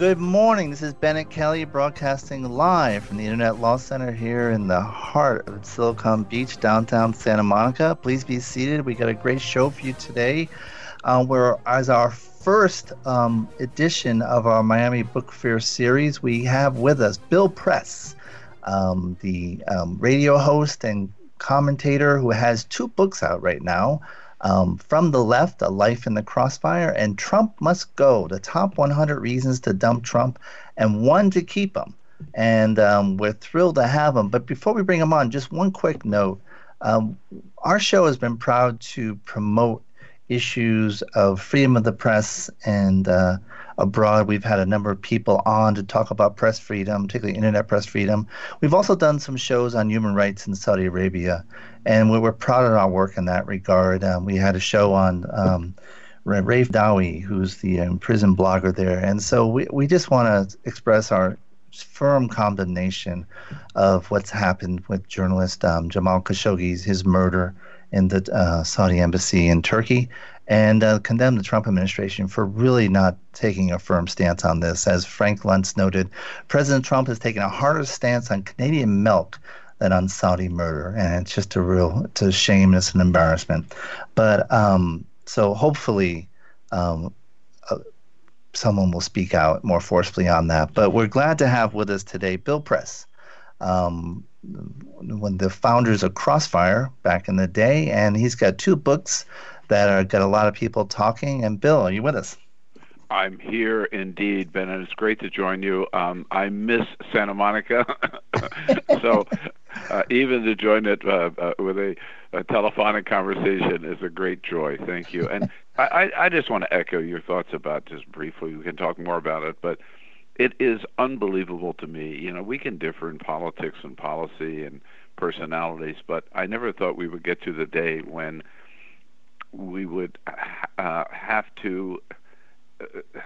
Good morning. This is Bennett Kelley broadcasting live from the Internet Law Center here in the heart of Silicon Beach, downtown Santa Monica. Please be seated. We got a great show for you today. Uh, we're as our first um, edition of our Miami Book Fair series. We have with us Bill Press, um, the um, radio host and commentator who has two books out right now um, From the Left, A Life in the Crossfire, and Trump Must Go, the top 100 reasons to dump Trump and one to keep him. And um, we're thrilled to have him. But before we bring him on, just one quick note. Um, our show has been proud to promote issues of freedom of the press and uh, abroad. We've had a number of people on to talk about press freedom, particularly internet press freedom. We've also done some shows on human rights in Saudi Arabia, and we were proud of our work in that regard. Um, we had a show on um, Raif Badawi, who's the imprisoned blogger there, and so we we just want to express our firm condemnation of what's happened with journalist um, Jamal Khashoggi's his murder in the uh, Saudi embassy in Turkey, and uh, condemn the Trump administration for really not taking a firm stance on this. As Frank Luntz noted, President Trump has taken a harder stance on Canadian milk than on Saudi murder, and it's just a real, a shame, it's an embarrassment. But um, so hopefully, um, uh, someone will speak out more forcefully on that. But we're glad to have with us today Bill Press. Um, one of the founders of Crossfire back in the day, and he's got two books that are got a lot of people talking. And Bill, are you with us? I'm here indeed, Ben, and it's great to join you. Um, I miss Santa Monica, so uh, even to join it uh, uh, with a, a, telephonic conversation is a great joy. Thank you, and I, I just want to echo your thoughts about just briefly. We can talk more about it, but it is unbelievable to me. You know, we can differ in politics and policy and personalities, but I never thought we would get to the day when we would uh, have to uh,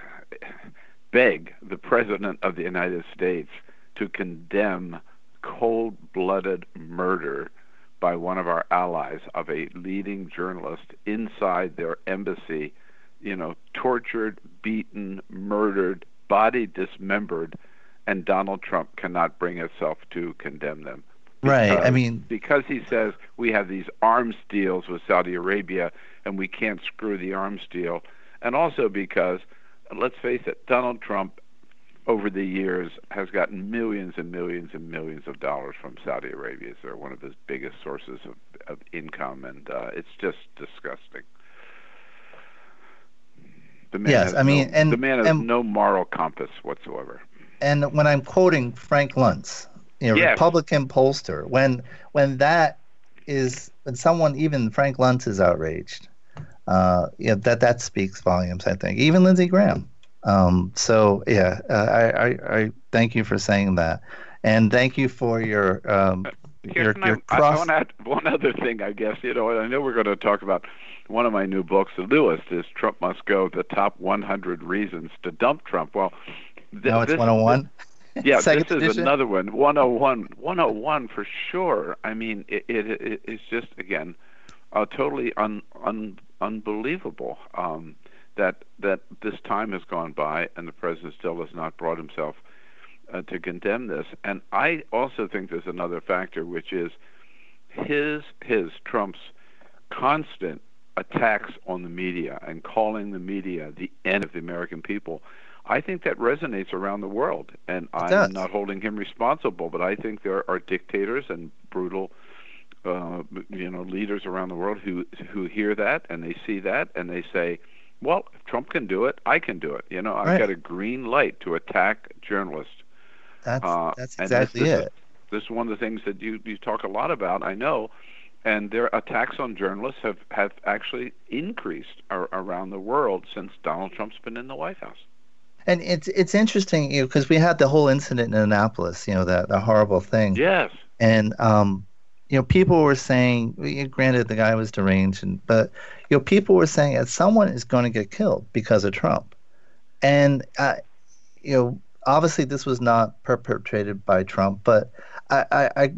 beg the President of the United States to condemn cold blooded murder by one of our allies of a leading journalist inside their embassy, you know, tortured, beaten, murdered, body dismembered, and Donald Trump cannot bring itself to condemn them. Because, right. I mean, because he says we have these arms deals with Saudi Arabia and we can't screw the arms deal, and also because, let's face it, Donald Trump over the years has gotten millions and millions and millions of dollars from Saudi Arabia. They're one of his biggest sources of, of income, and uh, it's just disgusting. The man yes, I mean, no, and the man has and, no moral compass whatsoever. And when I'm quoting Frank Luntz, you know, yes. Republican pollster, when when that is when someone even Frank Luntz is outraged, uh, yeah, that that speaks volumes. I think even Lindsey Graham. Um, so yeah, uh, I, I, I thank you for saying that, and thank you for your um, your, your cross. I want to add one other thing. I guess you know I know we're going to talk about one of my new books. The newest is Trump Must Go: The Top 100 Reasons to Dump Trump. Well, th- no, it's 101. yeah, Second this is edition? another one. 101, 101 for sure. I mean, it, it, it it's just again, uh, totally un, un, unbelievable um, that that this time has gone by and the president still has not brought himself uh, to condemn this. And I also think there's another factor, which is his his Trump's constant attacks on the media and calling the media the end of the American people. I think that resonates around the world, and I'm does. not holding him responsible. But I think there are dictators and brutal, uh, you know, leaders around the world who who hear that and they see that and they say, "Well, if Trump can do it, I can do it." You know, I've Right. got a green light to attack journalists. That's Uh, that's exactly this, this it. Is, this is one of the things that you you talk a lot about. I know, and their attacks on journalists have have actually increased ar- around the world since Donald Trump's been in the White House. And it's it's interesting, you know, because we had the whole incident in Annapolis, you know, that the horrible thing. Yes. and um, you know, people were saying, granted, the guy was deranged, and but you know, people were saying that someone is going to get killed because of Trump, and uh, you know, obviously this was not perpetrated by Trump, but I, I, I,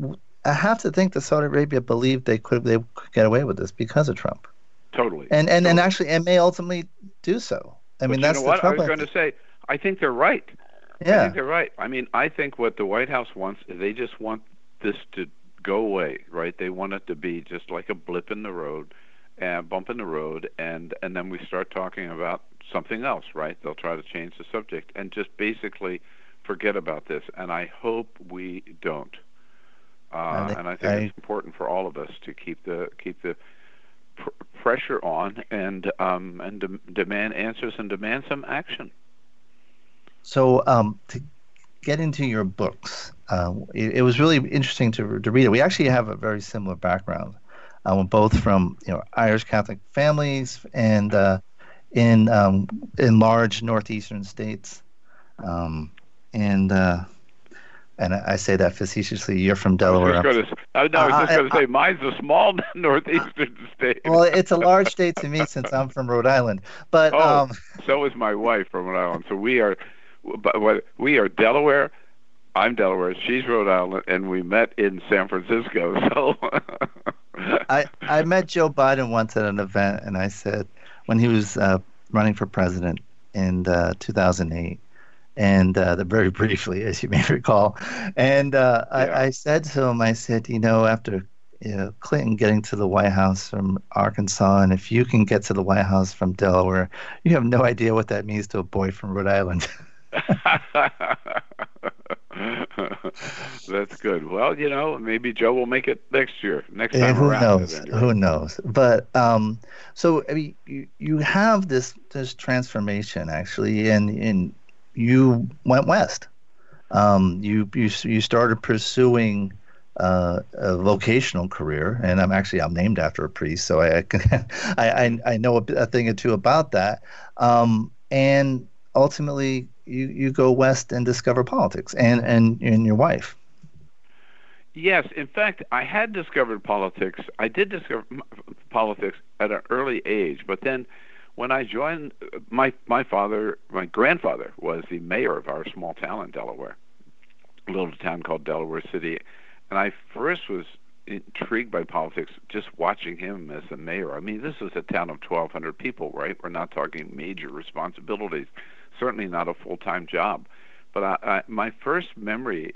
I have to think that Saudi Arabia believed they could they could get away with this because of Trump, Totally. and and, and actually, and may ultimately do so. I But mean, you that's what I was going to say. I think they're right. I yeah, think they're right. I mean, I think what the White House wants, is they just want this to go away, right? They want it to be just like a blip in the road, and bump in the road, and and then we start talking about something else, right? They'll try to change the subject and just basically forget about this. And I hope we don't. Uh, think- and I think I- it's important for all of us to keep the keep the pr- pressure on and um, and de- demand answers and demand some action. So um, to get into your books, uh, it, it was really interesting to, to read it. We actually have a very similar background. Uh, we're both from you know Irish Catholic families and uh, in um, in large northeastern states, um, and uh, and I say that facetiously. You're from I Delaware. was just going to. I, no, was just going to say mine's a small northeastern state. well, it's a large state to me since I'm from Rhode Island. But Oh. um, so is my wife from Rhode Island. So we are, but we are Delaware. I'm Delaware. She's Rhode Island, and we met in San Francisco. So I, I met Joe Biden once at an event, and I said when he was uh, running for president in uh, 2008, and uh, the, very briefly, as you may recall, and uh, Yeah. I, I said to him, I said, you know, after you know, Clinton getting to the White House from Arkansas, and if you can get to the White House from Delaware, you have no idea what that means to a boy from Rhode Island. That's good. Well, you know, maybe Joe will make it next year. Next time who around. knows? at any rate. Who knows? But um, so I mean, you, you have this this transformation actually, and and you went west. Um, you you you started pursuing uh, a vocational career, and I'm actually I'm named after a priest, so I I can, I, I I know a, a thing or two about that. Um, and ultimately, you you go west and discover politics, and and and your wife. Yes, in fact, I had discovered politics. I did discover politics at an early age, but then when I joined, my my father, my grandfather, was the mayor of our small town in Delaware, a little town called Delaware City, and I first was intrigued by politics just watching him as the mayor. I mean, this is a town of 1,200 people, right? We're not talking major responsibilities, certainly not a full-time job. But I, I, my first memory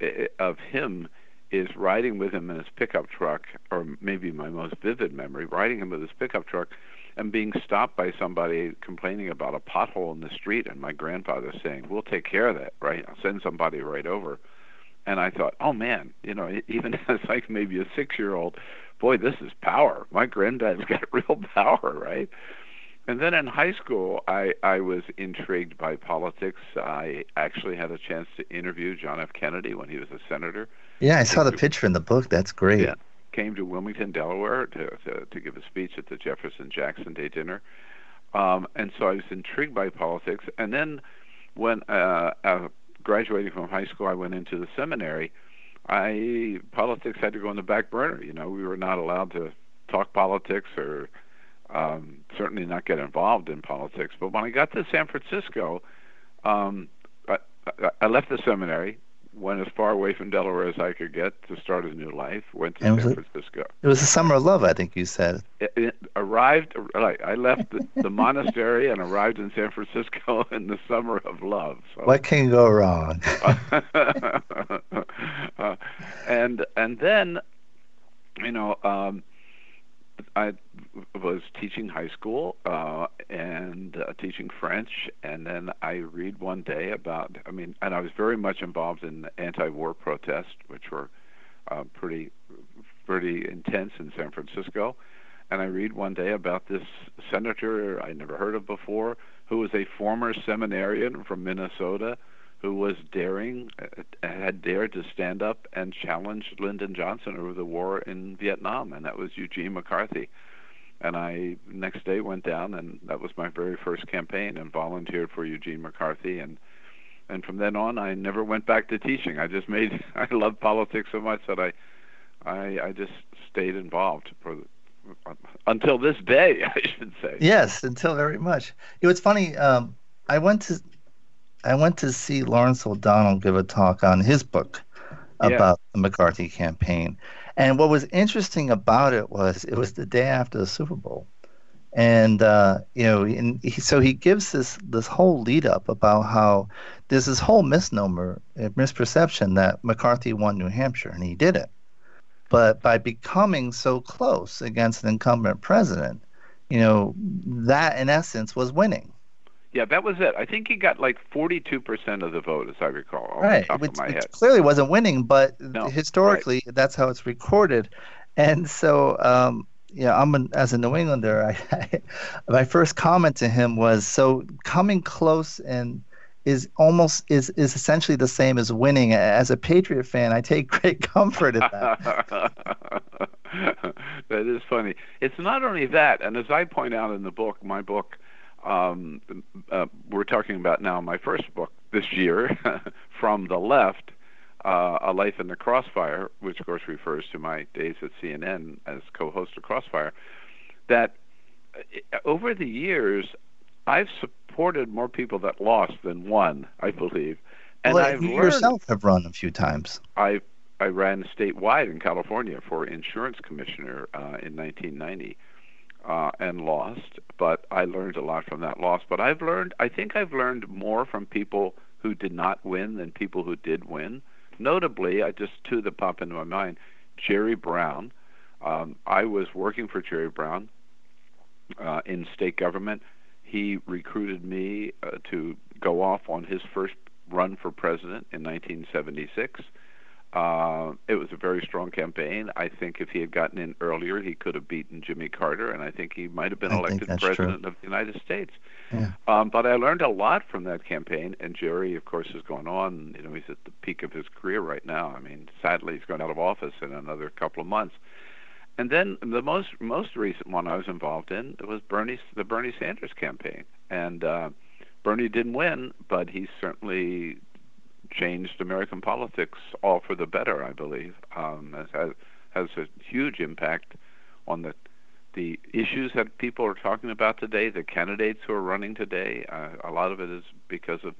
eh, of him is riding with him in his pickup truck, or maybe my most vivid memory, riding him with his pickup truck and being stopped by somebody complaining about a pothole in the street, and my grandfather saying, We'll take care of that, right? I'll send somebody right over. And I thought, oh man, you know, even as like maybe a six year old, boy, this is power. My granddad's got real power, right? And then in high school, I, I was intrigued by politics. I actually had a chance to interview John F. Kennedy when he was a senator. Yeah, I saw the picture in the book. That's great. Yeah. Came to Wilmington, Delaware, to, to to give a speech at the Jefferson Jackson Day dinner, um, and so I was intrigued by politics. And then, when uh, uh, graduating from high school, I went into the seminary. I politics had to go on the back burner. You know, we were not allowed to talk politics or um, certainly not get involved in politics. But when I got to San Francisco, um, I, I- left the seminary, went as far away from Delaware as I could get to start a new life. Went to And San it- Francisco. It was the summer of love, I think you said. It, it arrived. Right, I left the, the monastery and arrived in San Francisco in the summer of love. So. What can go wrong? uh, and and then, you know, um, I was teaching high school uh, and uh, teaching French, and then I read one day about. I mean, and I was very much involved in anti-war protests, which were uh, pretty pretty intense in San Francisco. And I read one day about this senator I never heard of before, who was a former seminarian from Minnesota who was daring, uh, had dared to stand up and challenge Lyndon Johnson over the war in Vietnam, and that was Eugene McCarthy. And I next day went down, and that was my very first campaign, and volunteered for Eugene McCarthy, and and from then on, I never went back to teaching. I just made I loved politics so much that I I I just stayed involved for until this day, I should say. Yes, until very much. It was funny. Um, I went to I went to see Lawrence O'Donnell give a talk on his book about yeah. the McCarthy campaign, and what was interesting about it was it was the day after the Super Bowl, and uh, you know, and he, so he gives this this whole lead up about how there's this whole misnomer, misperception that McCarthy won New Hampshire, and he did it. But by becoming so close against an incumbent president, you know, that in essence was winning. Yeah, that was it. I think he got like 42% of the vote, as I recall. right. It, clearly wasn't winning, but no, historically, right. that's how it's recorded. And so, um, yeah, I'm an, as a New Englander. I, I, my first comment to him was so coming close and is almost is is essentially the same as winning. As a Patriot fan, I take great comfort in that. that is funny. It's not only that, and as I point out in the book, my book, um, uh, we're talking about now my first book this year, from the left. Uh, a Life in the Crossfire, which of course refers to my days at CNN as co-host of Crossfire, that uh, over the years I've supported more people that lost than won, I believe. And well, I've you learned, yourself have run a few times. I I ran statewide in California for insurance commissioner uh, in 1990 uh, and lost, but I learned a lot from that loss. But I've learned, I think I've learned more from people who did not win than people who did win. Notably, I just two that pop into my mind: Jerry Brown. Um, I was working for Jerry Brown uh, in state government he recruited me uh, to go off on his first run for president in 1976. Uh, it was a very strong campaign. I think if he had gotten in earlier, he could have beaten Jimmy Carter, and I think he might have been I elected president true. of the United States. Yeah. Um, but I learned a lot from that campaign, and Jerry, of course, has gone on. You know, he's at the peak of his career right now. I mean, sadly, he's going out of office in another couple of months. And then the most most recent one I was involved in was Bernie the Bernie Sanders campaign, and uh, Bernie didn't win, but he certainly changed American politics all for the better. I believe um, has has a huge impact on the the issues that people are talking about today, the candidates who are running today. Uh, a lot of it is because of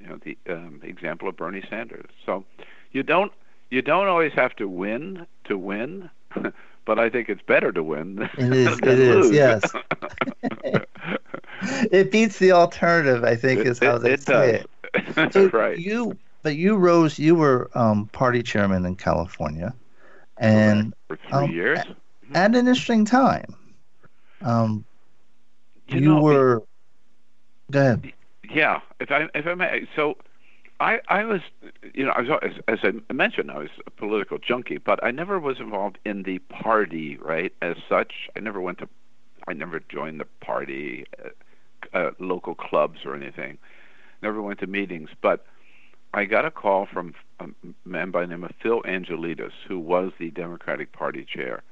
you know the um, example of Bernie Sanders. So you don't you don't always have to win to win. but I think it's better to win. It is. it lose. is. Yes. it beats the alternative. I think is how it, they it say does. it. So right. You, but you rose. You were um, party chairman in California, and for three um, years at, at, an interesting time. Um, you, you know, were. Go ahead. Yeah, if I if I may, so I, I was, you know, I was, as, as I mentioned, I was a political junkie, but I never was involved in the party, right? As such, I never went to, I never joined the party, uh, uh, local clubs or anything. Never went to meetings, but I got a call from a man by the name of Phil Angelides, who was the Democratic Party chair.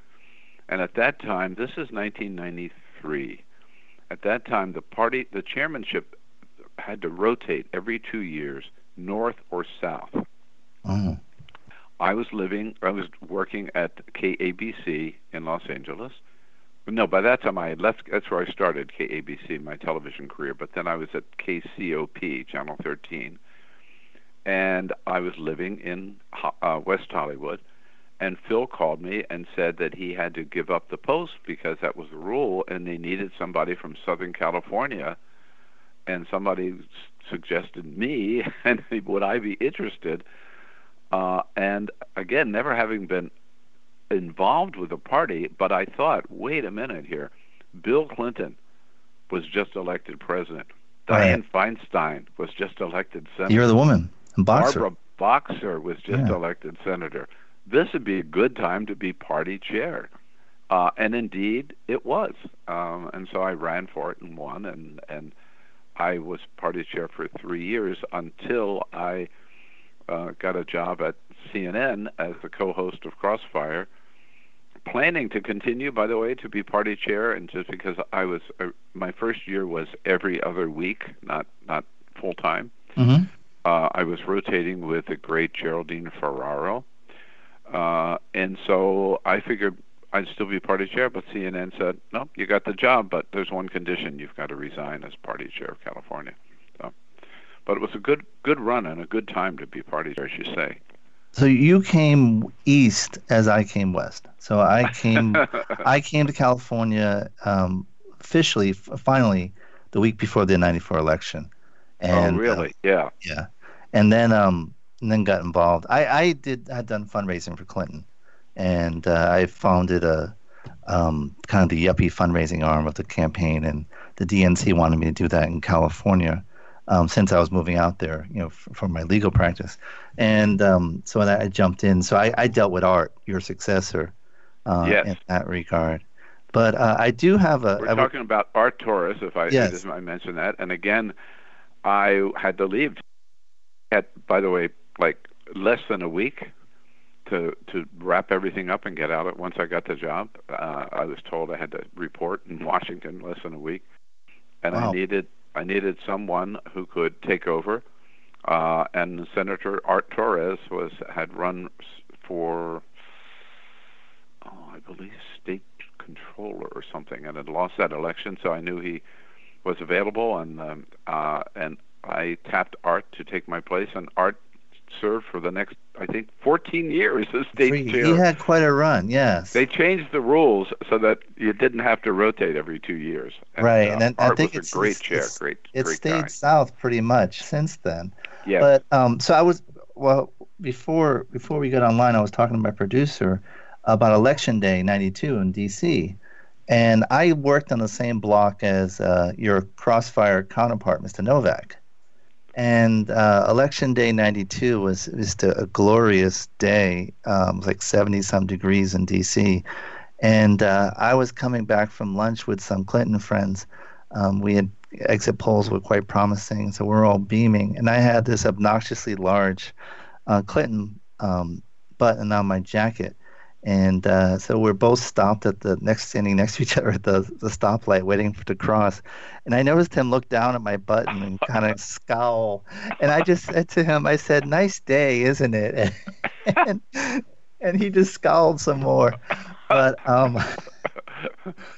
And at that time, this is 1993. At that time, the party, the chairmanship had to rotate every two years north or south. Oh. I was living, I was working at KABC in Los Angeles. No, by that time I had left. That's where I started KABC, my television career. But then I was at KCOP, Channel 13, and I was living in uh, West Hollywood. And Phil called me and said that he had to give up the post because that was the rule, and they needed somebody from Southern California and somebody suggested me, and would I be interested? Uh, and again, never having been involved with the party, but I thought, wait a minute here, Bill Clinton was just elected president. Dianne Feinstein was just elected senator. You're the woman. Boxer. Barbara Boxer was just Yeah. elected senator. This would be a good time to be party chair. Uh, and indeed, it was. Um, and so I ran for it and won, and, and I was party chair for three years until I uh, got a job at CNN as the co-host of Crossfire, planning to continue, by the way, to be party chair. And just because I was, uh, my first year was every other week, not not full time. hmm Uh, I was rotating with the great Geraldine Ferraro, uh, and so I figured I'd still be party chair. But CNN said, "No, you got the job, but there's one condition: you've got to resign as party chair of California." So, but it was a good good run and a good time to be party chair, as you say. So you came east as I came west. So I came I came to California um, officially, f- finally, the week before the '94 election. And, oh, uh, really? yeah. yeah, and then um, and then got involved. I, I did had done fundraising for Clinton, and uh, I founded a um, kind of the yuppie fundraising arm of the campaign, and the DNC wanted me to do that in California. Um, since I was moving out there, you know, f- for my legal practice, and um, so I, I jumped in. So I, I dealt with Art, your successor, uh, Yes. in that regard. But uh, I do have a. We're I would- talking about Art Torres, if I Yes. I mention that. And again, I had to leave. Had, by the way, like less than a week to to wrap everything up and get out. It once I got the job, uh, I was told I had to report in Washington less than a week, and Wow. I needed I needed someone who could take over. Uh, and Senator Art Torres was had run for oh, I believe state controller or something, and had lost that election. So I knew he was available, and um, uh, and I tapped Art to take my place, and Art served for the next, I think, 14 years as state he, chair. he had quite a run, yes. They changed the rules so that you didn't have to rotate every two years. And, Right, uh, and then I think it's- a great it's- chair, it's- great, it great stayed guy. south pretty much since then. Yeah, But um, so I was well before before we got online, I was talking to my producer about Election Day '92 in D.C. And I worked on the same block as uh, your Crossfire counterpart, Mr. Novak. And uh, Election Day '92 was just a, a glorious day. Um, it was like 70 some degrees in D.C. And uh, I was coming back from lunch with some Clinton friends. Um, we had exit polls were quite promising, so we're all beaming. And I had this obnoxiously large uh, Clinton um, button on my jacket. And uh, so we're both stopped at the next, standing next to each other at the, the stoplight, waiting for to cross. And I noticed him look down at my button and kind of scowl. And I just said to him, I said, "Nice day, isn't it?" and, and he just scowled some more. But um,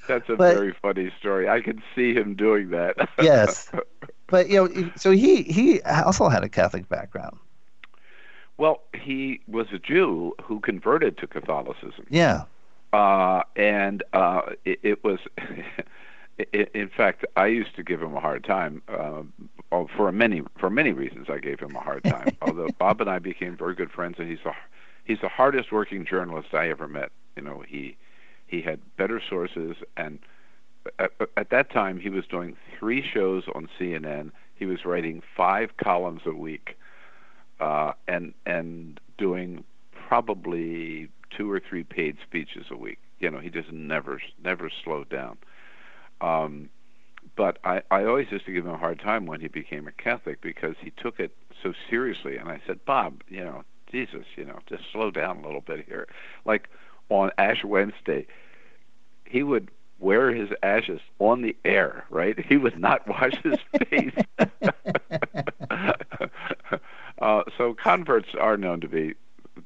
That's a but- very funny story. I can see him doing that. yes, but you know, so he he also had a Catholic background. Well, he was a Jew who converted to Catholicism. Yeah. uh, and uh, it, it was. i in fact, I used to give him a hard time. Uh, oh, for many for many reasons, I gave him a hard time. Although Bob and I became very good friends, and he's the he's the hardest working journalist I ever met. You know, he he had better sources, and at, at that time he was doing three shows on CNN. He was writing five columns a week, uh, and and doing probably two or three paid speeches a week. You know, he just never never slowed down. Um, but I, I always used to give him a hard time when he became a Catholic because he took it so seriously. And I said, Bob, you know, Jesus, you know, just slow down a little bit here. Like on Ash Wednesday, he would wear his ashes on the air, right? He would not wash his face. uh, so converts are known to be.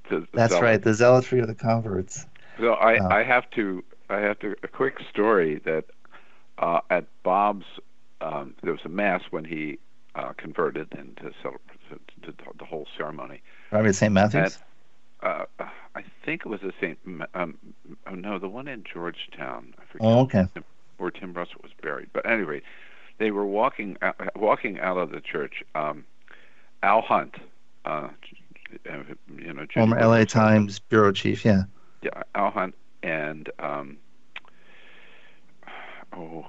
To That's right, the zealotry of the converts. So I, Wow. I have to I have to a quick story that uh, at Bob's um, there was a mass when he uh, converted and to celebrate to, to the whole ceremony. Robert St. Matthews? Uh, I think it was the same. Um, oh no, the one in Georgetown. I forget Oh, okay. where Tim Russert was buried. But anyway, they were walking out, walking out of the church. Um, Al Hunt, uh, you know, Former LA Times bureau chief, yeah. Yeah, Al Hunt and um, oh,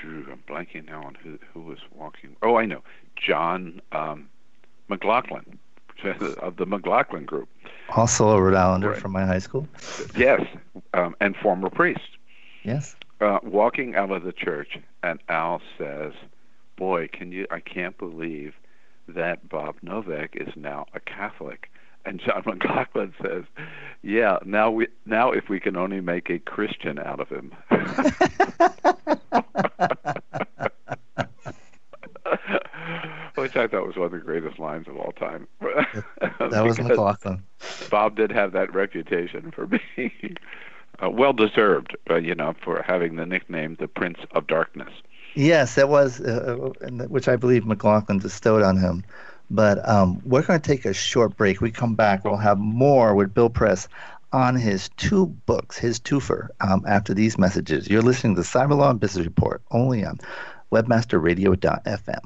shoot, I'm blanking now on who who was walking. Oh, I know, John um, McLaughlin of the McLaughlin Group. Also a Rhode Islander Right. from my high school. Yes, um, and former priest. Yes. Uh, walking out of the church, and Al says, "Boy, can you? I can't believe that Bob Novak is now a Catholic." And John McLaughlin says, "Yeah, now we now if we can only make a Christian out of him." Which I thought was one of the greatest lines of all time. That was McLaughlin. Bob did have that reputation for being uh, well deserved, uh, you know, for having the nickname the Prince of Darkness. Yes, that was, uh, which I believe McLaughlin bestowed on him. But um, we're going to take a short break. We come back. We'll have more with Bill Press on his two books, his twofer, um, after these messages. You're listening to Cyber Law and Business Report only on webmasterradio.fm.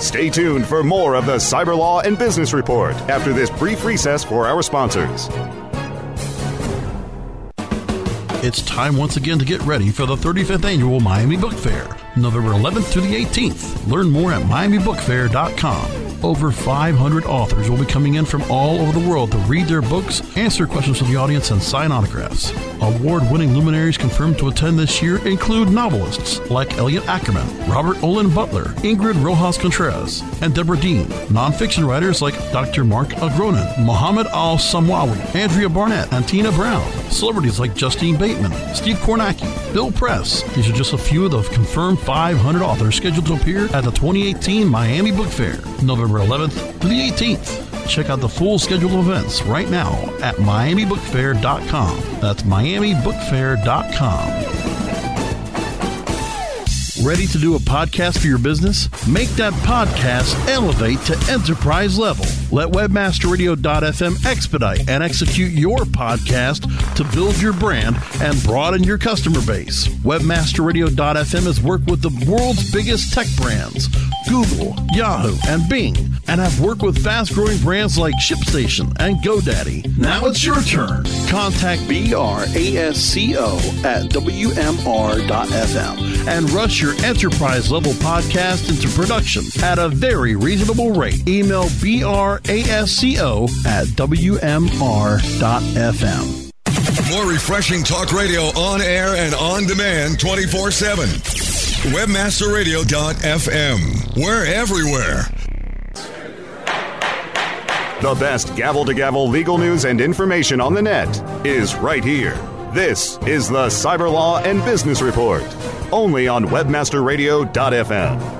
Stay tuned for more of the Cyber Law and Business Report after this brief recess for our sponsors. It's time once again to get ready for the 35th annual Miami Book Fair, November 11th through the 18th. Learn more at miamibookfair.com. Over 500 authors will be coming in from all over the world to read their books, answer questions from the audience, and sign autographs. Award winning luminaries confirmed to attend this year include novelists like Elliot Ackerman, Robert Olen Butler, Ingrid Rojas Contreras, and Deborah Dean. Nonfiction writers like Dr. Mark Agronin, Mohammed Al Samawi, Andrea Barnet, and Tina Brown. Celebrities like Justine Bateman, Steve Kornacki, Bill Press. These are just a few of the confirmed 500 authors scheduled to appear at the 2018 Miami Book Fair, November 11th to the 18th. Check out the full schedule of events right now at miamibookfair.com. That's miamibookfair.com. Ready to do a podcast for your business? Make that podcast elevate to enterprise level. Let webmasterradio.fm expedite and execute your podcast to build your brand and broaden your customer base. Webmasterradio.fm has worked with the world's biggest tech brands, Google, Yahoo, and Bing, and have worked with fast growing brands like ShipStation and GoDaddy. Now it's your turn. Contact BRASCO at WMR.FM and rush your enterprise level podcast into production at a very reasonable rate. Email BRASCO at WMR.FM. More refreshing talk radio on air and on demand 24 7. Webmasterradio.fm. We're everywhere. The best gavel to gavel legal news and information on the net is right here. This is the Cyber Law and Business Report, only on webmasterradio.fm.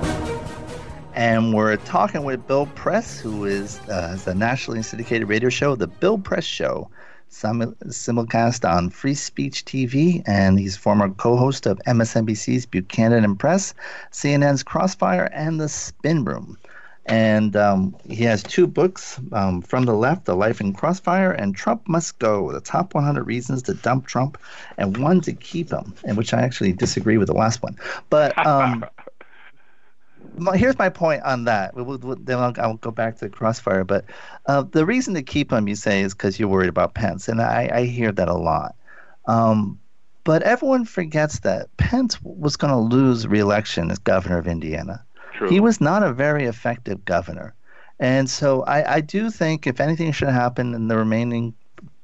And we're talking with Bill Press, who is uh, a nationally syndicated radio show, The Bill Press Show, sim- simulcast on Free Speech TV. And he's former co host of MSNBC's Buchanan and Press, CNN's Crossfire, and The Spin Room. And um, he has two books um, From the Left, The Life in Crossfire, and Trump Must Go, The Top 100 Reasons to Dump Trump, and One to Keep Him, and which I actually disagree with the last one. But. Um, my, here's my point on that. We'll, we'll, then I'll, I'll, go back to the crossfire. But uh, the reason to keep him, you say, is because you're worried about Pence, and I, I hear that a lot. Um, but everyone forgets that Pence was going to lose re-election as governor of Indiana. True. He was not a very effective governor, and so I, I do think if anything should happen in the remaining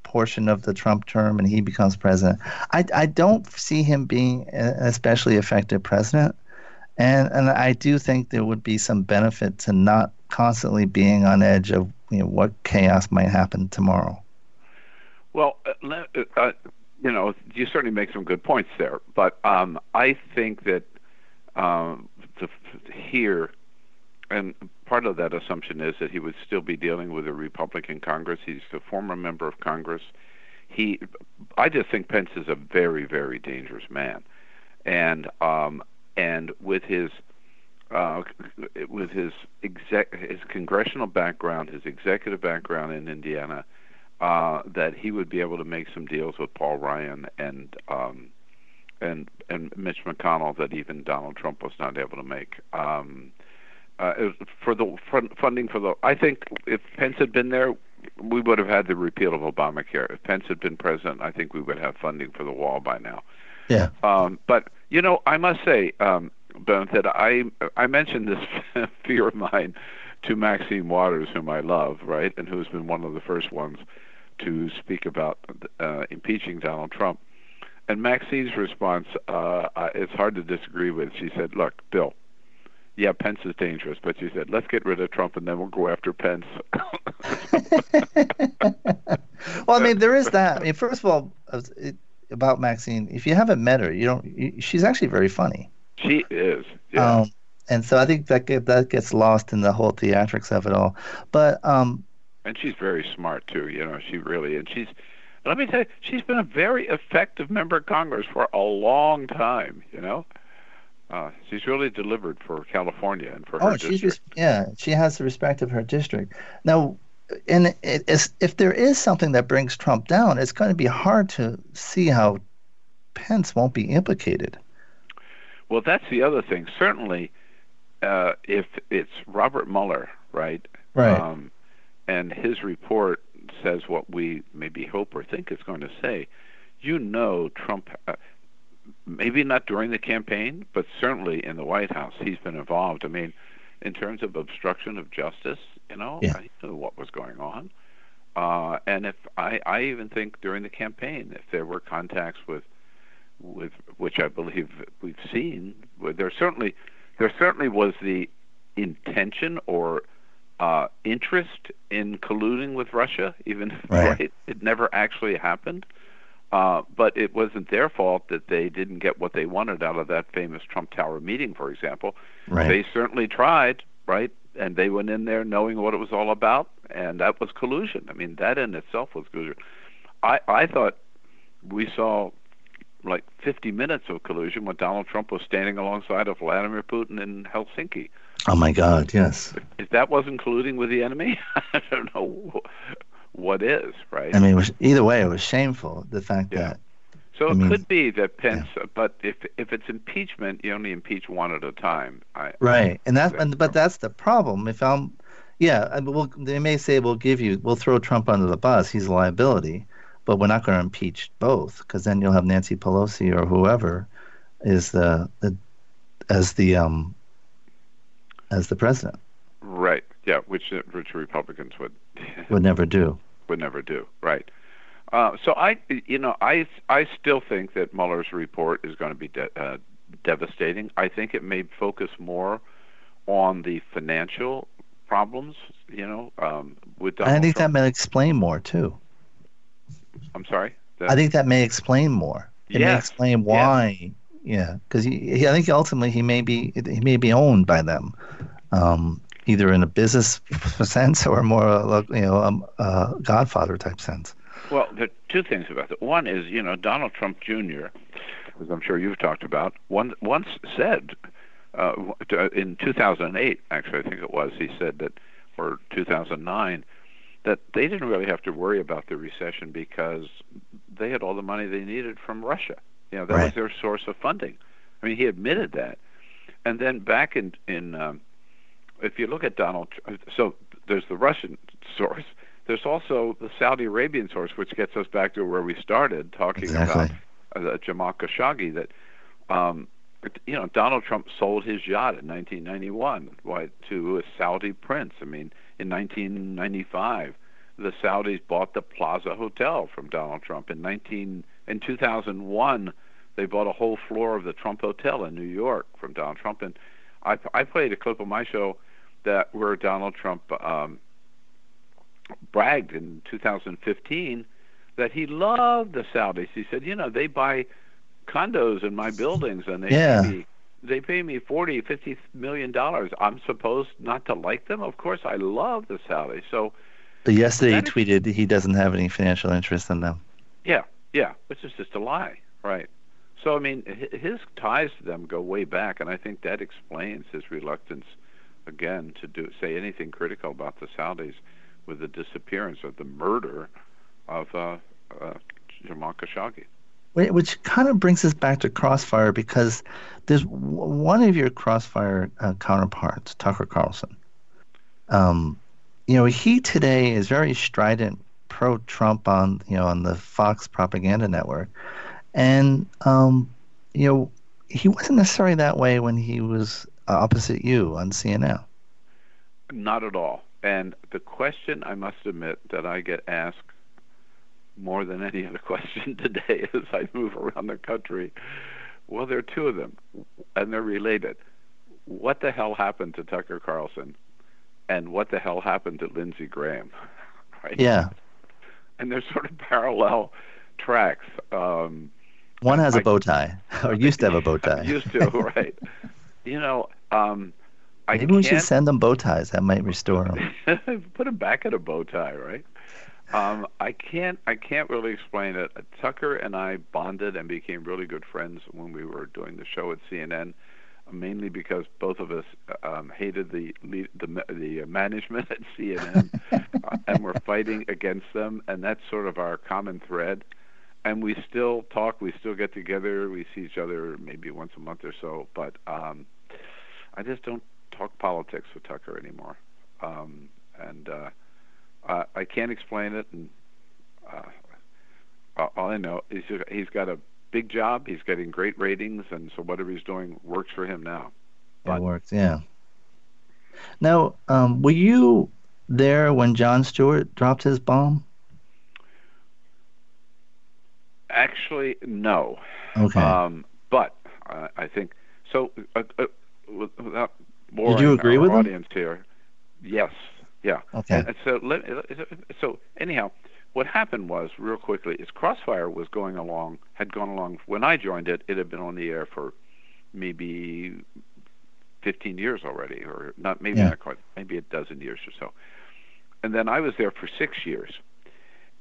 portion of the Trump term and he becomes president, I, I don't see him being an especially effective president. And and I do think there would be some benefit to not constantly being on edge of you know what chaos might happen tomorrow. Well, uh, uh, you know, you certainly make some good points there, but um, I think that um, to, to here, and part of that assumption is that he would still be dealing with a Republican Congress. He's a former member of Congress. He, I just think Pence is a very, very dangerous man, and um, and with his uh, with his exec his congressional background, his executive background in Indiana, uh, that he would be able to make some deals with Paul Ryan and um, and and Mitch McConnell that even Donald Trump was not able to make. Um, uh, for the funding for the, I think if Pence had been there, we would have had the repeal of Obamacare. If Pence had been president, I think we would have funding for the wall by now. Yeah. Um, but you know, I must say, um, that I I mentioned this fear of mine to Maxine Waters, whom I love, right, and who's been one of the first ones to speak about uh, impeaching Donald Trump. And Maxine's response, uh, it's hard to disagree with. She said, "Look, Bill, yeah, Pence is dangerous, but she said, let's get rid of Trump and then we'll go after Pence." well, I mean, there is that. I mean, first of all, it, about Maxine, if you haven't met her, you don't. You, she's actually very funny. She is. Yeah. Um, and so I think that get, that gets lost in the whole theatrics of it all. But um, and she's very smart too. You know, she really and she's. Let me tell you, she's been a very effective member of Congress for a long time. You know, uh, she's really delivered for California and for oh, her she's district. yeah, she has the respect of her district. Now, and it, if there is something that brings Trump down, it's going to be hard to see how Pence won't be implicated. Well, that's the other thing. Certainly, uh, if it's Robert Mueller, right? Right. Um, and his report says what we maybe hope or think it's going to say, you know, Trump. Uh, maybe not during the campaign, but certainly in the White House, he's been involved. I mean, in terms of obstruction of justice, you know, yeah. I knew what was going on. Uh, and if I, I even think during the campaign, if there were contacts with, with which I believe we've seen, there certainly, there certainly was the intention or uh, interest in colluding with Russia, even if right. right, it never actually happened. Uh, but it wasn't their fault that they didn't get what they wanted out of that famous Trump Tower meeting, for example. Right. They certainly tried, right? And they went in there knowing what it was all about, and that was collusion. I mean, that in itself was collusion. I, I thought we saw like 50 minutes of collusion when Donald Trump was standing alongside of Vladimir Putin in Helsinki. Oh my God! Yes. If that wasn't colluding with the enemy, I don't know what is, right? I mean, was, either way, it was shameful. The fact yeah. that. So I it mean, could be that Pence, yeah. but if if it's impeachment, you only impeach one at a time. I, right, and that's and, but that's the problem. If I'm, yeah, I we'll, they may say we'll give you, we'll throw Trump under the bus. He's a liability, but we're not going to impeach both because then you'll have Nancy Pelosi or whoever is the, the as the um as the president. Right. Yeah. Which which Republicans would would never do. Would never do. Right. Uh, so I, you know, I I still think that Mueller's report is going to be de- uh, devastating. I think it may focus more on the financial problems. You know, um, with Donald I think Trump. that may explain more too. I'm sorry. I think that may explain more. It yes. may explain why. Yeah, because I think ultimately he may be he may be owned by them. Um, either in a business sense or more, you know, um, uh, Godfather type sense. Well, there are two things about that. One is, you know, Donald Trump Jr., as I'm sure you've talked about, one, once said uh, in 2008, actually, I think it was, he said that, or 2009, that they didn't really have to worry about the recession because they had all the money they needed from Russia. You know, that right. was their source of funding. I mean, he admitted that. And then back in in um, if you look at Donald, so there's the Russian source. There's also the Saudi Arabian source, which gets us back to where we started talking exactly. about uh, Jamal Khashoggi. That um, you know, Donald Trump sold his yacht in 1991 why, to a Saudi prince. I mean, in 1995, the Saudis bought the Plaza Hotel from Donald Trump. In 19 in 2001, they bought a whole floor of the Trump Hotel in New York from Donald Trump. And I, I played a clip on my show that where Donald Trump um, bragged in 2015 that he loved the Saudis. He said, you know, they buy condos in my buildings and they yeah. pay me they pay me 40 50 million dollars. I'm supposed not to like them? Of course i love the saudis. So but yesterday he tweeted he doesn't have any financial interest in them. Yeah yeah which is just a lie right? So i mean his ties to them go way back and i think that explains his reluctance again to do say anything critical about the saudis with the disappearance of the murder of uh, uh, Jamal Khashoggi. Which kind of brings us back to Crossfire because there's w- one of your Crossfire uh, counterparts, Tucker Carlson. Um, you know, he today is very strident pro-Trump on you know on the Fox propaganda network, and um, you know he wasn't necessarily that way when he was opposite you on CNN. Not at all. And the question I must admit that I get asked more than any other question today as I move around the country. Well, there are two of them, and they're related. What the hell happened to Tucker Carlson, and what the hell happened to Lindsey Graham? Right? Yeah. And they're sort of parallel tracks. Um, One has I, a bow tie, or used to have a bow tie. used to, right? You know, um, I maybe we should send them bow ties. That might restore them. Put them back in a bow tie, right? Um, I can't. I can't really explain it. Tucker and I bonded and became really good friends when we were doing the show at CNN, mainly because both of us um, hated the the the management at CNN, uh, and were fighting against them, and that's sort of our common thread. And we still talk. We still get together. We see each other maybe once a month or so. But um, I just don't talk politics with Tucker anymore. Um, and uh, uh, I can't explain it, and uh, all I know is he's got a big job. He's getting great ratings, and so whatever he's doing works for him now. But, it works, yeah. Now, um, were you there when Jon Stewart dropped his bomb? Actually, no. Okay. Um, but uh, I think so. Uh, uh, without you agree with audience him? here, yes, yeah. Okay. And so, so anyhow, what happened was, real quickly, is Crossfire was going along, had gone along. When I joined it, it had been on the air for maybe 15 years already, or not, maybe yeah. not quite, maybe a dozen years or so. And then I was there for six years.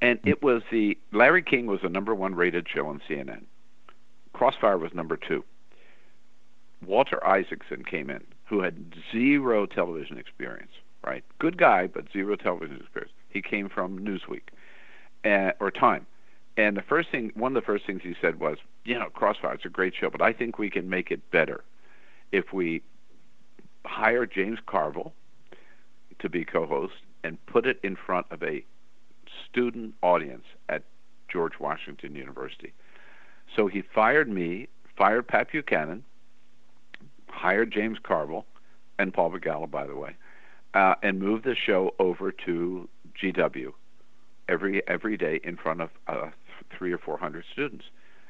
And hmm. it was the Larry King was the number one rated show on CNN. Crossfire was number two. Walter Isaacson came in, who had zero television experience right? Good guy, but zero television experience. He came from Newsweek uh, or Time. And the first thing, one of the first things he said was, you know, Crossfire, is a great show, but I think we can make it better if we hire James Carville to be co-host and put it in front of a student audience at George Washington University. So he fired me, fired Pat Buchanan, hired James Carville, and Paul Begala, by the way, uh, and moved the show over to GW every every day in front of uh, three or four hundred students.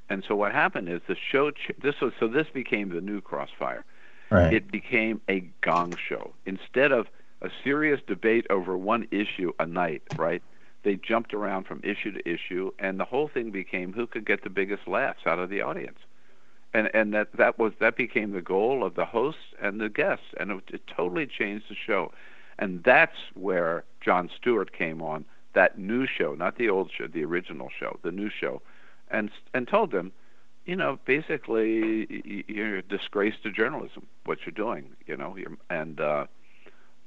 And so what happened is the show. Ch- this was so this became the new Crossfire. Right. It became a gong show instead of a serious debate over one issue a night. Right. They jumped around from issue to issue, and the whole thing became who could get the biggest laughs out of the audience and and that that was that became the goal of the hosts and the guests, and it, it totally changed the show. And that's where Jon Stewart came on that new show, not the old show, the original show, the new show, and and told them, you know, basically you're a disgrace to journalism. What you're doing, you know, you're, and uh,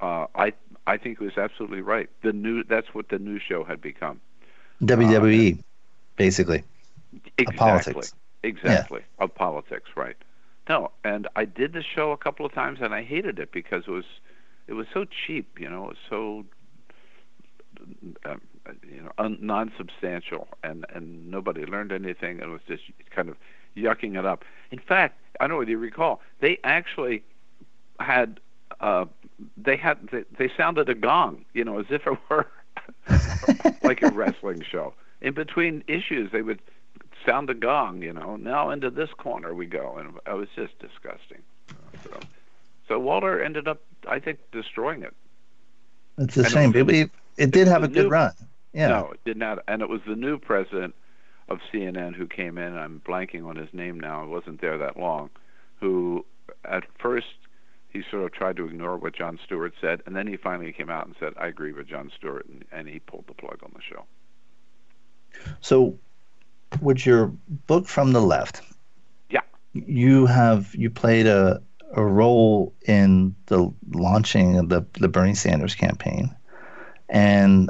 uh, I I think it was absolutely right. The new that's what the new show had become. WWE, uh, basically. Exactly. Politics. Exactly. Yeah. Of politics, right. No, and I did the show a couple of times and I hated it because it was it was so cheap, you know, it was so uh, you know un- non-substantial, and and nobody learned anything, and it was just kind of yucking it up. In fact, I don't know whether you recall, they actually had uh, they had they, they sounded a gong, you know, as if it were like a wrestling show. In between issues, they would sound the gong, you know. Now into this corner we go, and it was just disgusting. So, so Walter ended up, I think, destroying it. It's a and shame. It, was, it, it did have a good new, run. Yeah. No, it did not. And it was the new president of CNN who came in. I'm blanking on his name now. I wasn't there that long. Who, at first, he sort of tried to ignore what Jon Stewart said, and then he finally came out and said, "I agree with Jon Stewart," and, and he pulled the plug on the show. So, with your book from the left, yeah, you have you played a a role in the launching of the the Bernie Sanders campaign, and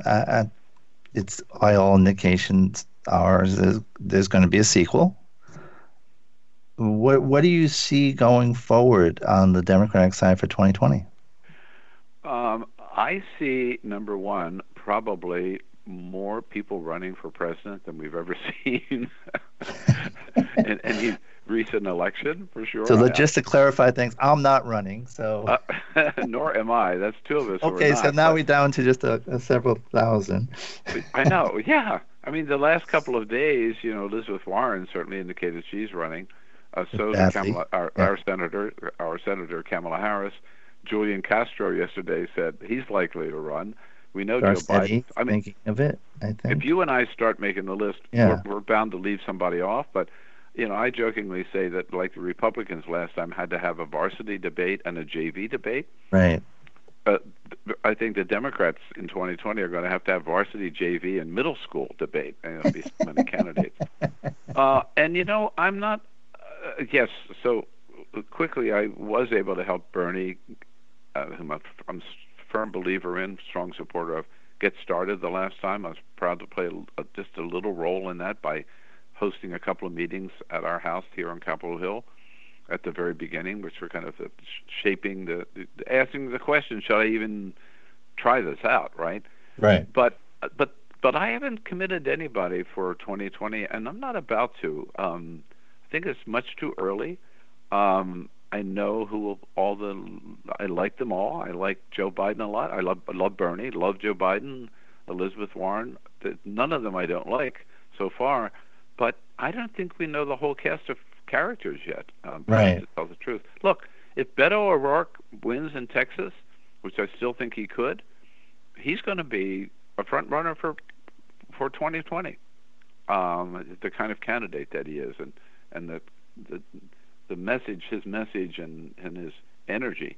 it's by all indications ours is there's going to be a sequel. What what do you see going forward on the Democratic side for 2020? Um, I see number one probably more people running for president than we've ever seen, in any recent election for sure. So just to clarify things, I'm not running. So uh, nor am I. That's two of us. Okay, so now we're down to just a, a several thousand. I know. Yeah. I mean, the last couple of days, you know, Elizabeth Warren certainly indicated she's running. Uh, so Kamala, our, yeah. our senator, our senator Kamala Harris. Julian Castro yesterday said he's likely to run. We know Joe Biden. I mean, thinking of it. I think if you and I start making the list, yeah. we're, we're bound to leave somebody off. But you know, I jokingly say that like the Republicans last time had to have a varsity debate and a JV debate. Right. Uh, I think the Democrats in 2020 are going to have to have varsity, JV, and middle school debate. And there'll be so many candidates. Uh, and you know, I'm not. Uh, yes. So quickly, I was able to help Bernie, uh, whom I'm, firm believer in, strong supporter of, get started the last time. I was proud to play a, just a little role in that by hosting a couple of meetings at our house here on Capitol Hill at the very beginning, which were kind of shaping the, the asking the question, should I even try this out, right? Right. But but but I haven't committed to anybody for 2020, and I'm not about to. Um, I think it's much too early. Um, I know who all the I like them all. I like Joe Biden a lot. I love I love Bernie. Love Joe Biden, Elizabeth Warren. None of them I don't like so far, but I don't think we know the whole cast of characters yet. Um, right. To tell the truth, look, if Beto O'Rourke wins in Texas, which I still think he could, he's going to be a front runner for for 2020. Um, the kind of candidate that he is, and and the the the message, his message, and and his energy.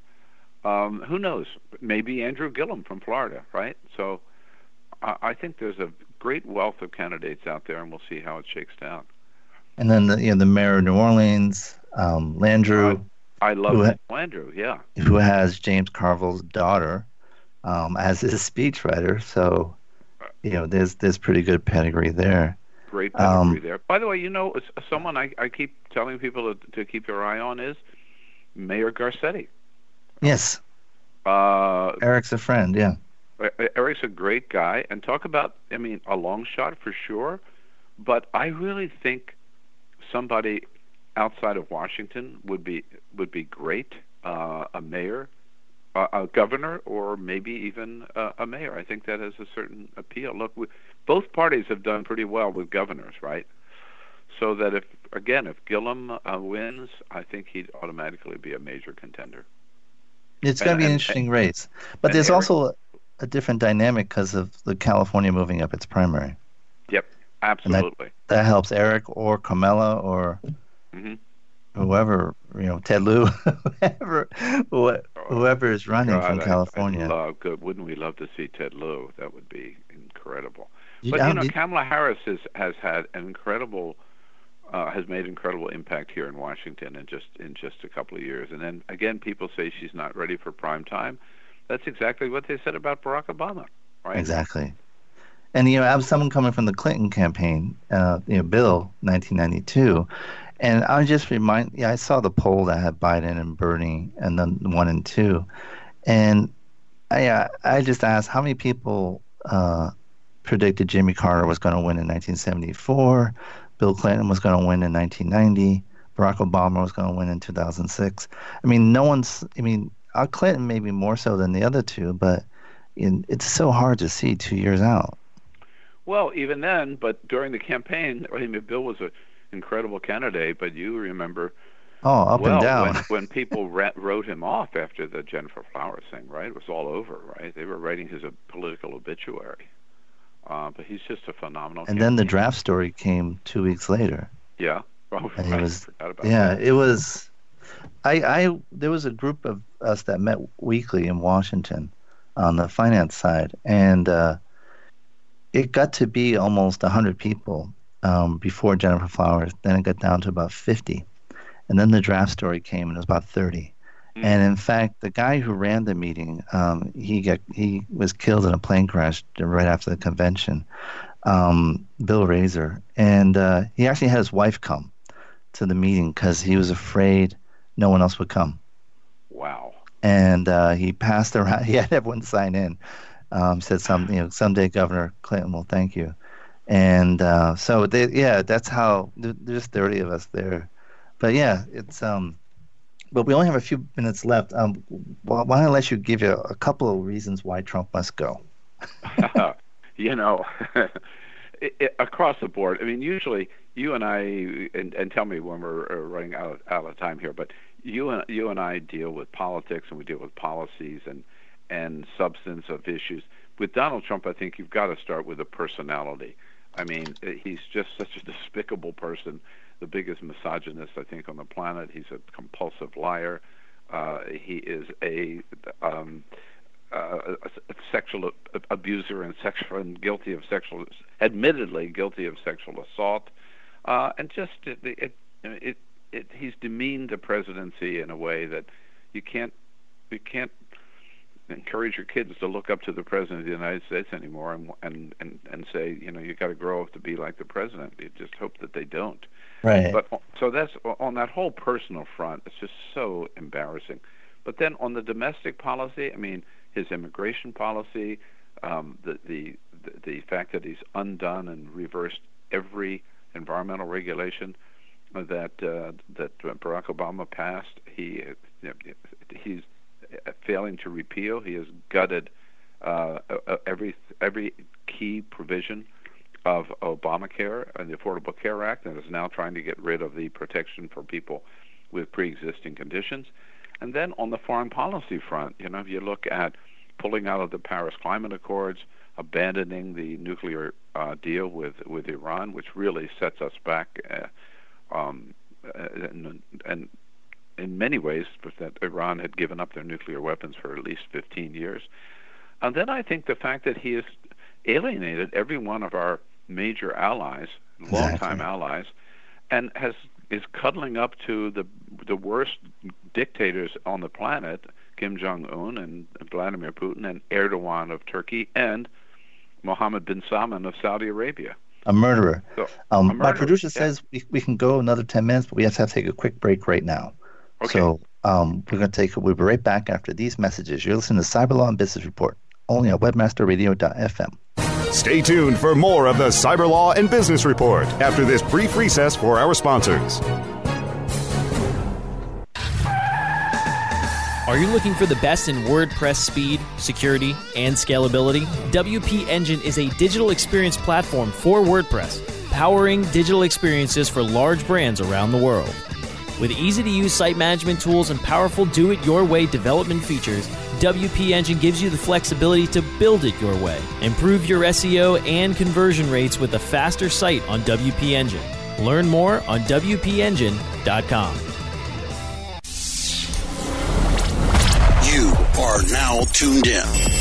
Um, who knows? Maybe Andrew Gillum from Florida, right? So I, I think there's a great wealth of candidates out there, and we'll see how it shakes down. And then the, you know the mayor of New Orleans, um, Landrieu. I love who, Landrieu, yeah. Who has James Carville's daughter um, as his speechwriter? So you know, there's there's pretty good pedigree there. Great pedigree um, there. By the way, you know, someone I, I keep telling people to, to keep your eye on is Mayor Garcetti. Yes. Uh, Eric's a friend, yeah. Eric's a great guy, and talk about, I mean, a long shot for sure, but I really think somebody outside of Washington would be would be great. Uh, a mayor a, a governor or maybe even a, a mayor. I think that has a certain appeal. Look, we, both parties have done pretty well with governors, right? So that if again, if Gillum uh, wins, I think he'd automatically be a major contender. It's going to be an interesting and, race, but there's Eric, also a different dynamic because of the California moving up its primary. Yep, absolutely. That, that, helps Eric or Kamala or mm-hmm whoever you know Ted Lieu, whoever whoever is running God, from California. I, love, good. Wouldn't we love to see Ted Lieu? That would be incredible. But you know, Kamala Harris has has had an incredible. Uh, has made incredible impact here in Washington in just in just a couple of years. And then again, people say she's not ready for prime time. That's exactly what they said about Barack Obama, right? Exactly. And you know, I someone coming from the Clinton campaign, uh, you know, Bill, 1992, and I just remind, yeah, I saw the poll that had Biden and Bernie, and then one and two, and I, uh, I just asked how many people uh, predicted Jimmy Carter was going to win in 1974, Bill Clinton was going to win in 1990, Barack Obama was going to win in 2006. I mean, no one's. I mean, uh, Clinton maybe more so than the other two, but in, it's so hard to see two years out. Well, even then, but during the campaign, I mean, Bill was an incredible candidate, but you remember oh up well, and down when, when people ra- wrote him off after the Gennifer Flowers thing, right? It was all over, right? They were writing his uh, political obituary. Uh, but he's just a phenomenal. And then the draft story came two weeks later. Yeah. Oh, and it was, yeah, that. it was. I, I there was a group of us that met weekly in Washington on the finance side, and uh, it got to be almost hundred people um, before Gennifer Flowers. Then it got down to about 50. And then the draft story came and it was about 30. Mm. And in fact, the guy who ran the meeting, um, he got he was killed in a plane crash right after the convention. Um, Bill Razor, and uh, he actually had his wife come to the meeting because he was afraid no one else would come. Wow. And uh, he passed around. He had everyone sign in. Um, said some, you know, someday Governor Clinton will thank you and uh, so they, yeah, that's how there's 30 of us there. but yeah, it's um, but we only have a few minutes left. Um, why, don't I let you give you a couple of reasons why Trump must go? you know, it, it, across the board. I mean, usually you and I, and, and tell me when we're uh, running out out of time here, but you and you and I deal with politics and we deal with policies and and substance of issues. With Donald Trump, I think you've got to start with a personality. I mean, he's just such a despicable person, the biggest misogynist I think on the planet. He's a compulsive liar. Uh, he is a um, uh, a sexual abuser and sexual and guilty of sexual, admittedly guilty of sexual assault, uh, and just it, it, it, it, he's demeaned the presidency in a way that you can't you can't encourage your kids to look up to the president of the United States anymore and and and, and say you know you got to grow up to be like the president. You just hope that they don't. Right. But so that's on that whole personal front. It's just so embarrassing. But then on the domestic policy, I mean his immigration policy, um, the, the the fact that he's undone and reversed every environmental regulation that uh, that Barack Obama passed. He he's failing to repeal. He has gutted uh, every every key provision of Obamacare and the Affordable Care Act, and is now trying to get rid of the protection for people with pre-existing conditions. And then on the foreign policy front, you know, if you look at pulling out of the Paris Climate Accords, abandoning the nuclear uh, deal with with Iran, which really sets us back, uh, um, and, and in many ways, that Iran had given up their nuclear weapons for at least 15 years. And then I think the fact that he has alienated every one of our major allies, longtime exactly. allies, and has is cuddling up to the the worst dictators on the planet, Kim Jong Un and Vladimir Putin and Erdogan of Turkey and Mohammed bin Salman of Saudi Arabia. A murderer. So, um, a murderer. My producer yeah. says we, we can go another 10 minutes, but we have to, have to take a quick break right now. Okay. So um, we're going to take, we'll be right back after these messages. You're listening to Cyber Law and Business Report, only on webmasterradio.fm. Stay tuned for more of the Cyber Law and Business Report after this brief recess for our sponsors. Are you looking for the best in WordPress speed, security, and scalability? WP Engine is a digital experience platform for WordPress, powering digital experiences for large brands around the world. With easy to use site management tools and powerful do it your way development features, WP Engine gives you the flexibility to build it your way. Improve your SEO and conversion rates with a faster site on WP Engine. Learn more on WPEngine.com. You are now tuned in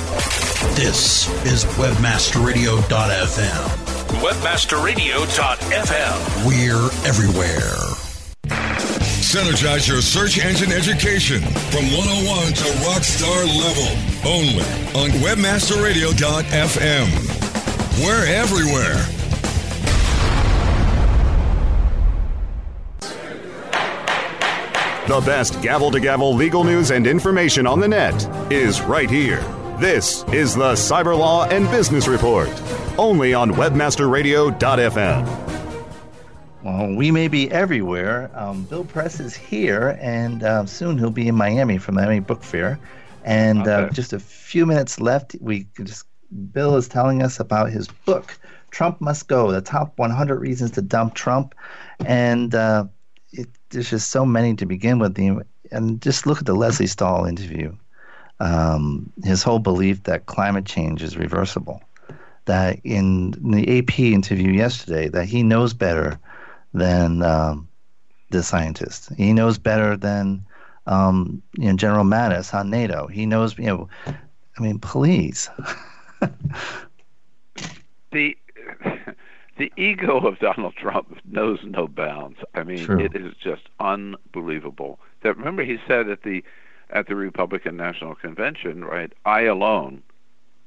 This is WebmasterRadio.fm. WebmasterRadio.fm. We're everywhere. Synergize your search engine education from 101 to rockstar level. Only on WebmasterRadio.fm. We're everywhere. The best gavel to gavel legal news and information on the net is right here. This is the Cyber Law and Business Report, only on WebmasterRadio.fm. Well, we may be everywhere. Um, Bill Press is here, and uh, soon he'll be in Miami for Miami Book Fair. And uh, okay. uh, just a few minutes left. We just Bill is telling us about his book, "Trump Must Go: The Top 100 Reasons to Dump Trump," and uh, it, there's just so many to begin with. And just look at the Lesley Stahl interview um, his whole belief that climate change is reversible. That in, the AP interview yesterday, that he knows better than um, the scientists. He knows better than um, you know, General Mattis on NATO. He knows, you know, I mean, please. the the ego of Donald Trump knows no bounds. I mean, True. it is just unbelievable. That remember he said at the at the Republican National Convention, right? I alone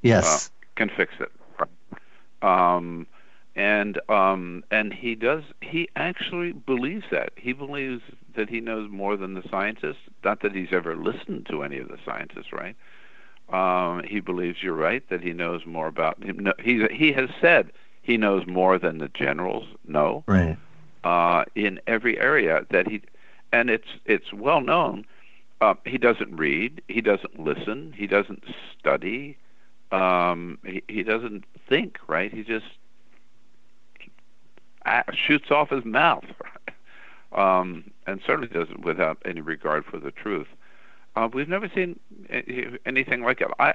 Yes. uh, can fix it. Um, and um, and he does. He actually believes that. He believes that he knows more than the scientists. Not that he's ever listened to any of the scientists, right? Um, he believes you're right that he knows more about him. No, he he has said he knows more than the generals know right. uh, in every area that he, and it's it's well known. Uh, he doesn't read. He doesn't listen. He doesn't study. Um, he, he doesn't think. Right. He just shoots off his mouth, um, and certainly doesn't without any regard for the truth. Uh, we've never seen anything like it. I,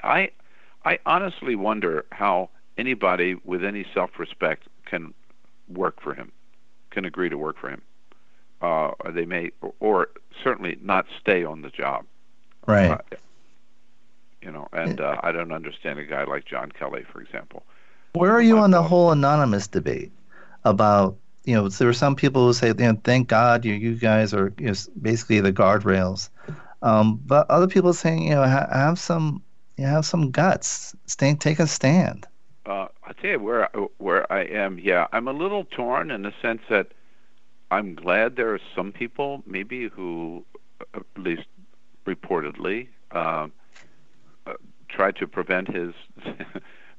I, I honestly wonder how anybody with any self-respect can work for him, can agree to work for him. Uh, or they may, or, or certainly not stay on the job. Right. Uh, you know, and uh, I don't understand a guy like John Kelly, for example. Where are you on the whole anonymous debate about you know there were some people who say you know thank God you you guys are you know, basically the guardrails, um, but other people saying you know ha- have some you have some guts, stand take a stand. Uh, I tell you where I, where I am. Yeah, I'm a little torn in the sense that I'm glad there are some people, maybe who, at least reportedly, um, uh, try to prevent his,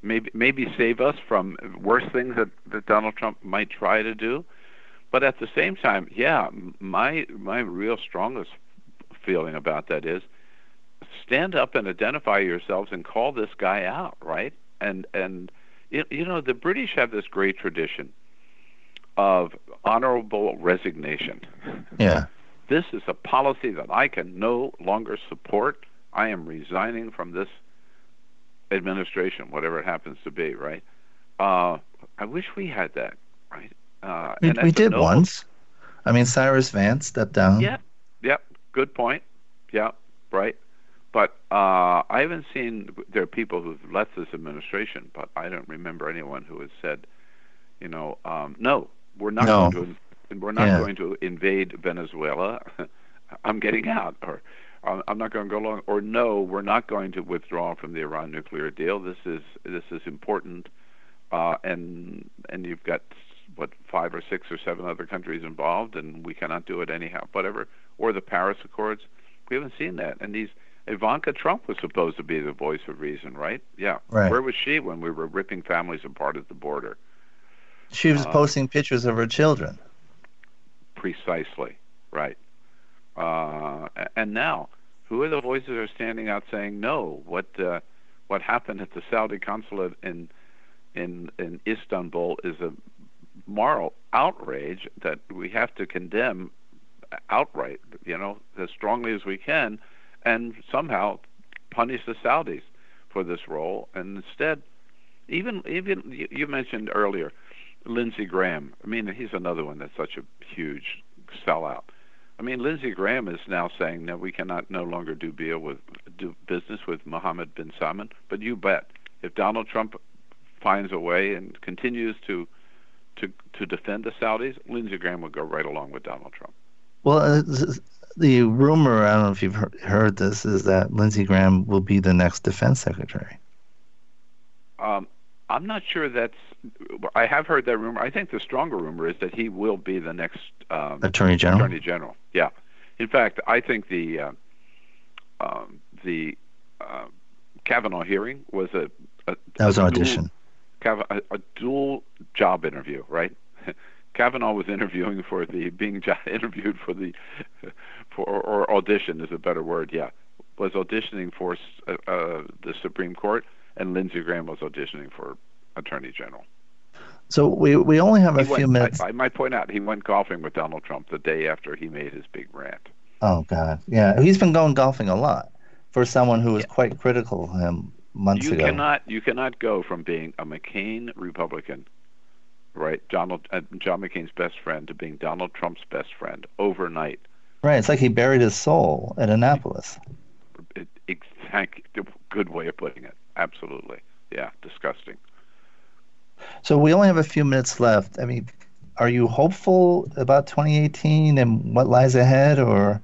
maybe maybe save us from worse things that, that Donald Trump might try to do. But at the same time, yeah, my my real strongest feeling about that is stand up and identify yourselves and call this guy out, right? And and you know the British have this great tradition of honorable resignation. Yeah. This is a policy that I can no longer support. I am resigning from this administration, whatever it happens to be, right? Uh, I wish we had that, right? Uh, We, and we did noble- once. I mean Cyrus Vance stepped down. Yeah, yeah, good point. Yeah, right. But uh, I haven't seen. There are people who've left this administration, but I don't remember anyone who has said, you know, um, no, we're not No. going to, we're not Yeah. going to invade Venezuela. I'm getting out, or "I'm- I'm not going to go along, or no, we're not going to withdraw from the Iran nuclear deal. This is this is important, uh, and and you've got what five or six or seven other countries involved, and we cannot do it anyhow. Whatever, or the Paris Accords, we haven't seen that. And these Ivanka Trump was supposed to be the voice of reason, right? Yeah. Right. Where was she when we were ripping families apart at the border? She was Uh, posting pictures of her children. Precisely, right. Uh, and now, who are the voices that are standing out saying no? What uh, what happened at the Saudi consulate in in in Istanbul is a moral outrage that we have to condemn outright, you know, as strongly as we can, and somehow punish the Saudis for this role. And instead, even even you, you mentioned earlier, Lindsey Graham. I mean, he's another one that's such a huge sellout. I mean, Lindsey Graham is now saying that we cannot no longer do deal with do business with Mohammed bin Salman. But you bet, if Donald Trump finds a way and continues to to to defend the Saudis, Lindsey Graham would go right along with Donald Trump. Well, uh, the rumor, I don't know if you've heard, heard this, is that Lindsey Graham will be the next defense secretary. Um, I'm not sure that's. I have heard that rumor. I think the stronger rumor is that he will be the next um, Attorney General? Attorney General. Yeah. In fact, I think the uh, um, the uh, Kavanaugh hearing was a, a That was a an dual- audition. Kav- a, a dual job interview, right? Kavanaugh was interviewing for the being jo- interviewed for the for or audition is a better word. Yeah, was auditioning for uh, uh, the Supreme Court, and Lindsey Graham was auditioning for Attorney General. So we we only have a He few minutes. I, I might point out he went golfing with Donald Trump the day after he made his big rant. Oh God, yeah, he's been going golfing a lot for someone who was quite critical of him months you ago. cannot you cannot go from being a McCain Republican, right? Donald uh, John McCain's best friend to being Donald Trump's best friend overnight Right. It's like he buried his soul at Annapolis. It, exactly. Good way of putting it. Absolutely. Yeah. Disgusting. So we only have a few minutes left. I mean, are you hopeful about 2018 and what lies ahead, or?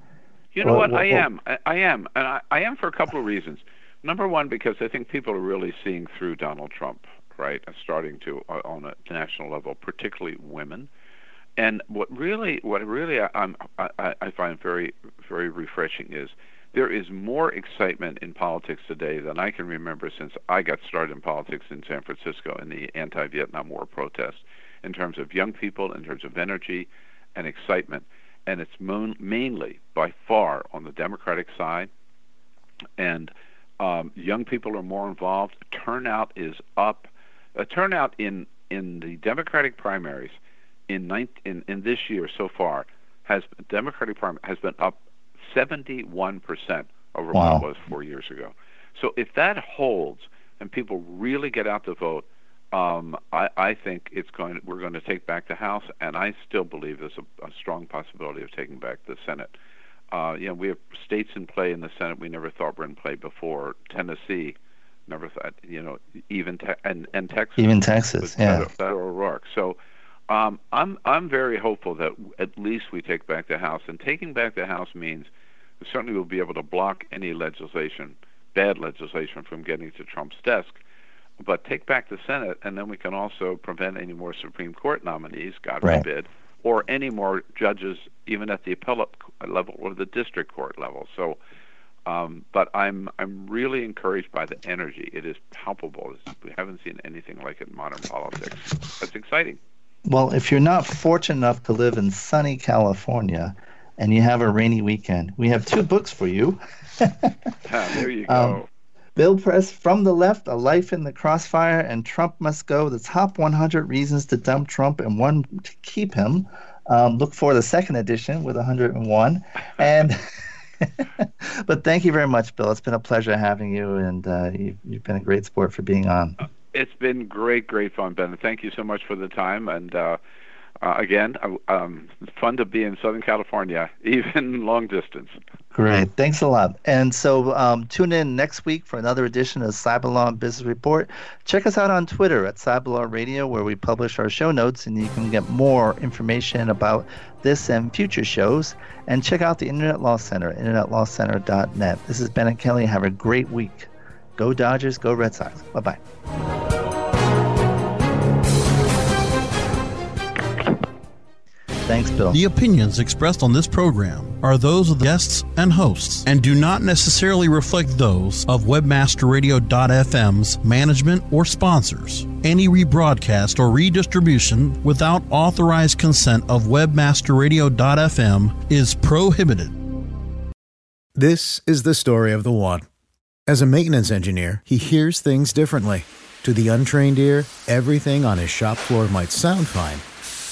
You know what? what I am. I, am, and I, I am for a couple of reasons. Number one, because I think people are really seeing through Donald Trump, right? Starting to uh, on a national level, particularly women. And what really, what really I, I'm, I, I find very, very refreshing is there is more excitement in politics today than I can remember since I got started in politics in San Francisco in the anti-Vietnam War protests. In terms of young people, in terms of energy and excitement, and it's mo- mainly by far on the Democratic side, and um, young people are more involved. Turnout is up. A turnout in in the Democratic primaries in, 19, in in this year so far has Democratic primary has been up 71 percent over wow. what it was four years ago. So if that holds and people really get out to vote, um, I, I think it's going. We're going to take back the House, and I still believe there's a, a strong possibility of taking back the Senate. Uh, you know, we have states in play in the Senate we never thought were in play before. Tennessee, never thought. You know, even te- and and Texas. Even Texas, yeah. Beto O'Rourke. So. Um, I'm I'm very hopeful that at least we take back the House, and taking back the House means we certainly will be able to block any legislation, bad legislation, from getting to Trump's desk but take back the Senate, and then we can also prevent any more Supreme Court nominees, God right. forbid, or any more judges, even at the appellate level or the district court level. So, um, but I'm I'm really encouraged by the energy. It is palpable. We haven't seen anything like it in modern politics. That's exciting. Well, if you're not fortunate enough to live in sunny California, and you have a rainy weekend, we have two books for you. ah, there you go. Um, Bill Press from the left, A Life in the Crossfire, and Trump Must Go, the top 100 reasons to dump Trump and one to keep him. Um, look for the second edition with 101. And but thank you very much, Bill. It's been a pleasure having you, and uh, you've, you've, been a great sport for being on. It's been great, great fun, Ben. Thank you so much for the time, and uh, uh, again, uh, um, fun to be in Southern California, even long distance. Great. Thanks a lot. And so um, tune in next week for another edition of Cyberlaw Business Report. Check us out on Twitter at Cyberlaw Radio, where we publish our show notes, and you can get more information about this and future shows. And check out the Internet Law Center, internetlawcenter.net. This is Bennett Kelley. Have a great week. Go Dodgers, go Red Sox. Bye bye. Thanks, Bill. The opinions expressed on this program are those of the guests and hosts and do not necessarily reflect those of webmasterradio.fm's management or sponsors. Any rebroadcast or redistribution without authorized consent of webmasterradio.fm is prohibited. This is the story of the one. As a maintenance engineer, he hears things differently. To the untrained ear, everything on his shop floor might sound fine